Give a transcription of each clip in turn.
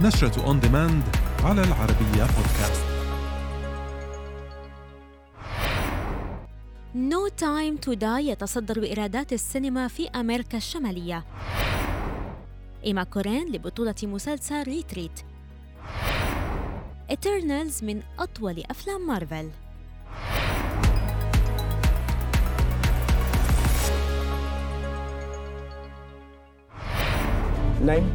نشرة on demand على العربية بودكاست No Time To Die يتصدر إيرادات السينما في أمريكا الشمالية إيما كورين لبطولة مسلسل Retreat Eternals من أطول أفلام مارفل Name?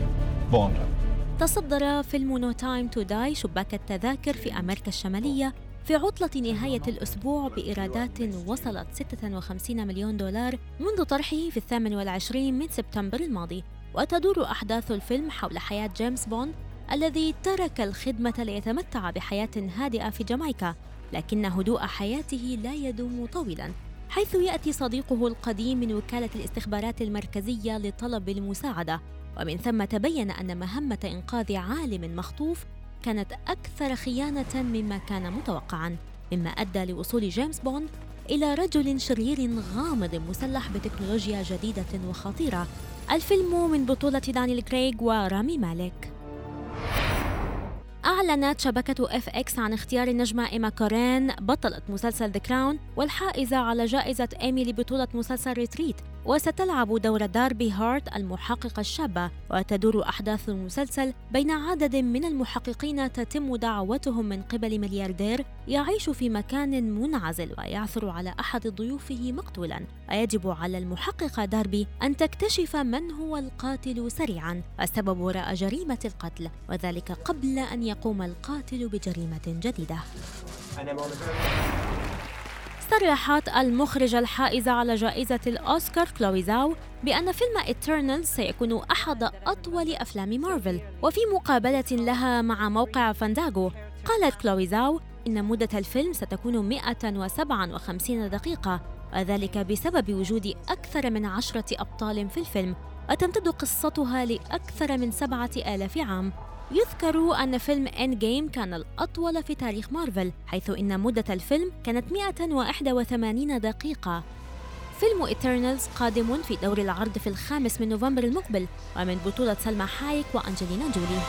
Bond. تصدر فيلم No Time To Die شباك التذاكر في أمريكا الشمالية في عطلة نهاية الأسبوع بإيرادات وصلت 56 مليون دولار منذ طرحه في الثامن والعشرين من سبتمبر الماضي. وتدور أحداث الفيلم حول حياة جيمس بوند الذي ترك الخدمة ليتمتع بحياة هادئة في جامايكا لكن هدوء حياته لا يدوم طويلا. حيث يأتي صديقه القديم من وكالة الاستخبارات المركزية لطلب المساعدة. ومن ثم تبين أن مهمة إنقاذ عالم مخطوف كانت أكثر خيانة مما كان متوقعا مما أدى لوصول جيمس بوند إلى رجل شرير غامض مسلح بتكنولوجيا جديدة وخطيرة. الفيلم من بطولة دانيال كريغ ورامي مالك. أعلنت شبكة FX عن اختيار النجمة إيما كورين بطلة مسلسل The Crown والحائزة على جائزة إيمي لبطولة مسلسل Retreat وستلعب دور داربي هارت المحققة الشابة وتدور أحداث المسلسل بين عدد من المحققين تتم دعوتهم من قبل ملياردير يعيش في مكان منعزل ويعثر على أحد ضيوفه مقتولا. ويجب على المحققة داربي أن تكتشف من هو القاتل سريعا والسبب وراء جريمة القتل وذلك قبل أن يقوم القاتل بجريمة جديدة. صرحت المخرجة الحائزة على جائزة الأوسكار كلوي زاو بأن فيلم Eternals سيكون أحد أطول أفلام مارفل وفي مقابلة لها مع موقع فاندانغو. قالت كلوي زاو إن مدة الفيلم ستكون 157 دقيقة وذلك بسبب وجود أكثر من عشرة أبطال في الفيلم وتمتد قصتها لأكثر من سبعة آلاف عام. يذكر أن فيلم Endgame كان الأطول في تاريخ مارفل حيث إن مدة الفيلم كانت 181 دقيقة. فيلم Eternals قادم في دور العرض في الخامس من نوفمبر المقبل ومن بطولة سلمى حايك وأنجلينا جولي.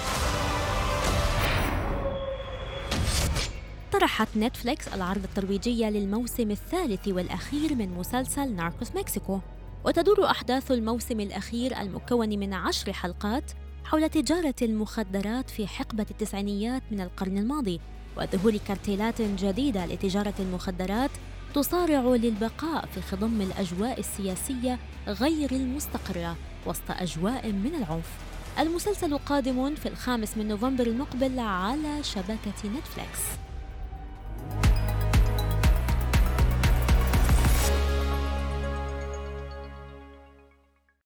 طرحت نتفليكس العرض الترويجي للموسم الثالث والأخير من مسلسل Narcos Mexico. وتدور أحداث الموسم الأخير المكون من عشر حلقات حول تجارة المخدرات في حقبة التسعينيات من القرن الماضي وظهور كارتيلات جديدة لتجارة المخدرات تصارع للبقاء في خضم الأجواء السياسية غير المستقرة وسط أجواء من العنف. المسلسل قادم في الخامس من نوفمبر المقبل على شبكة نتفليكس.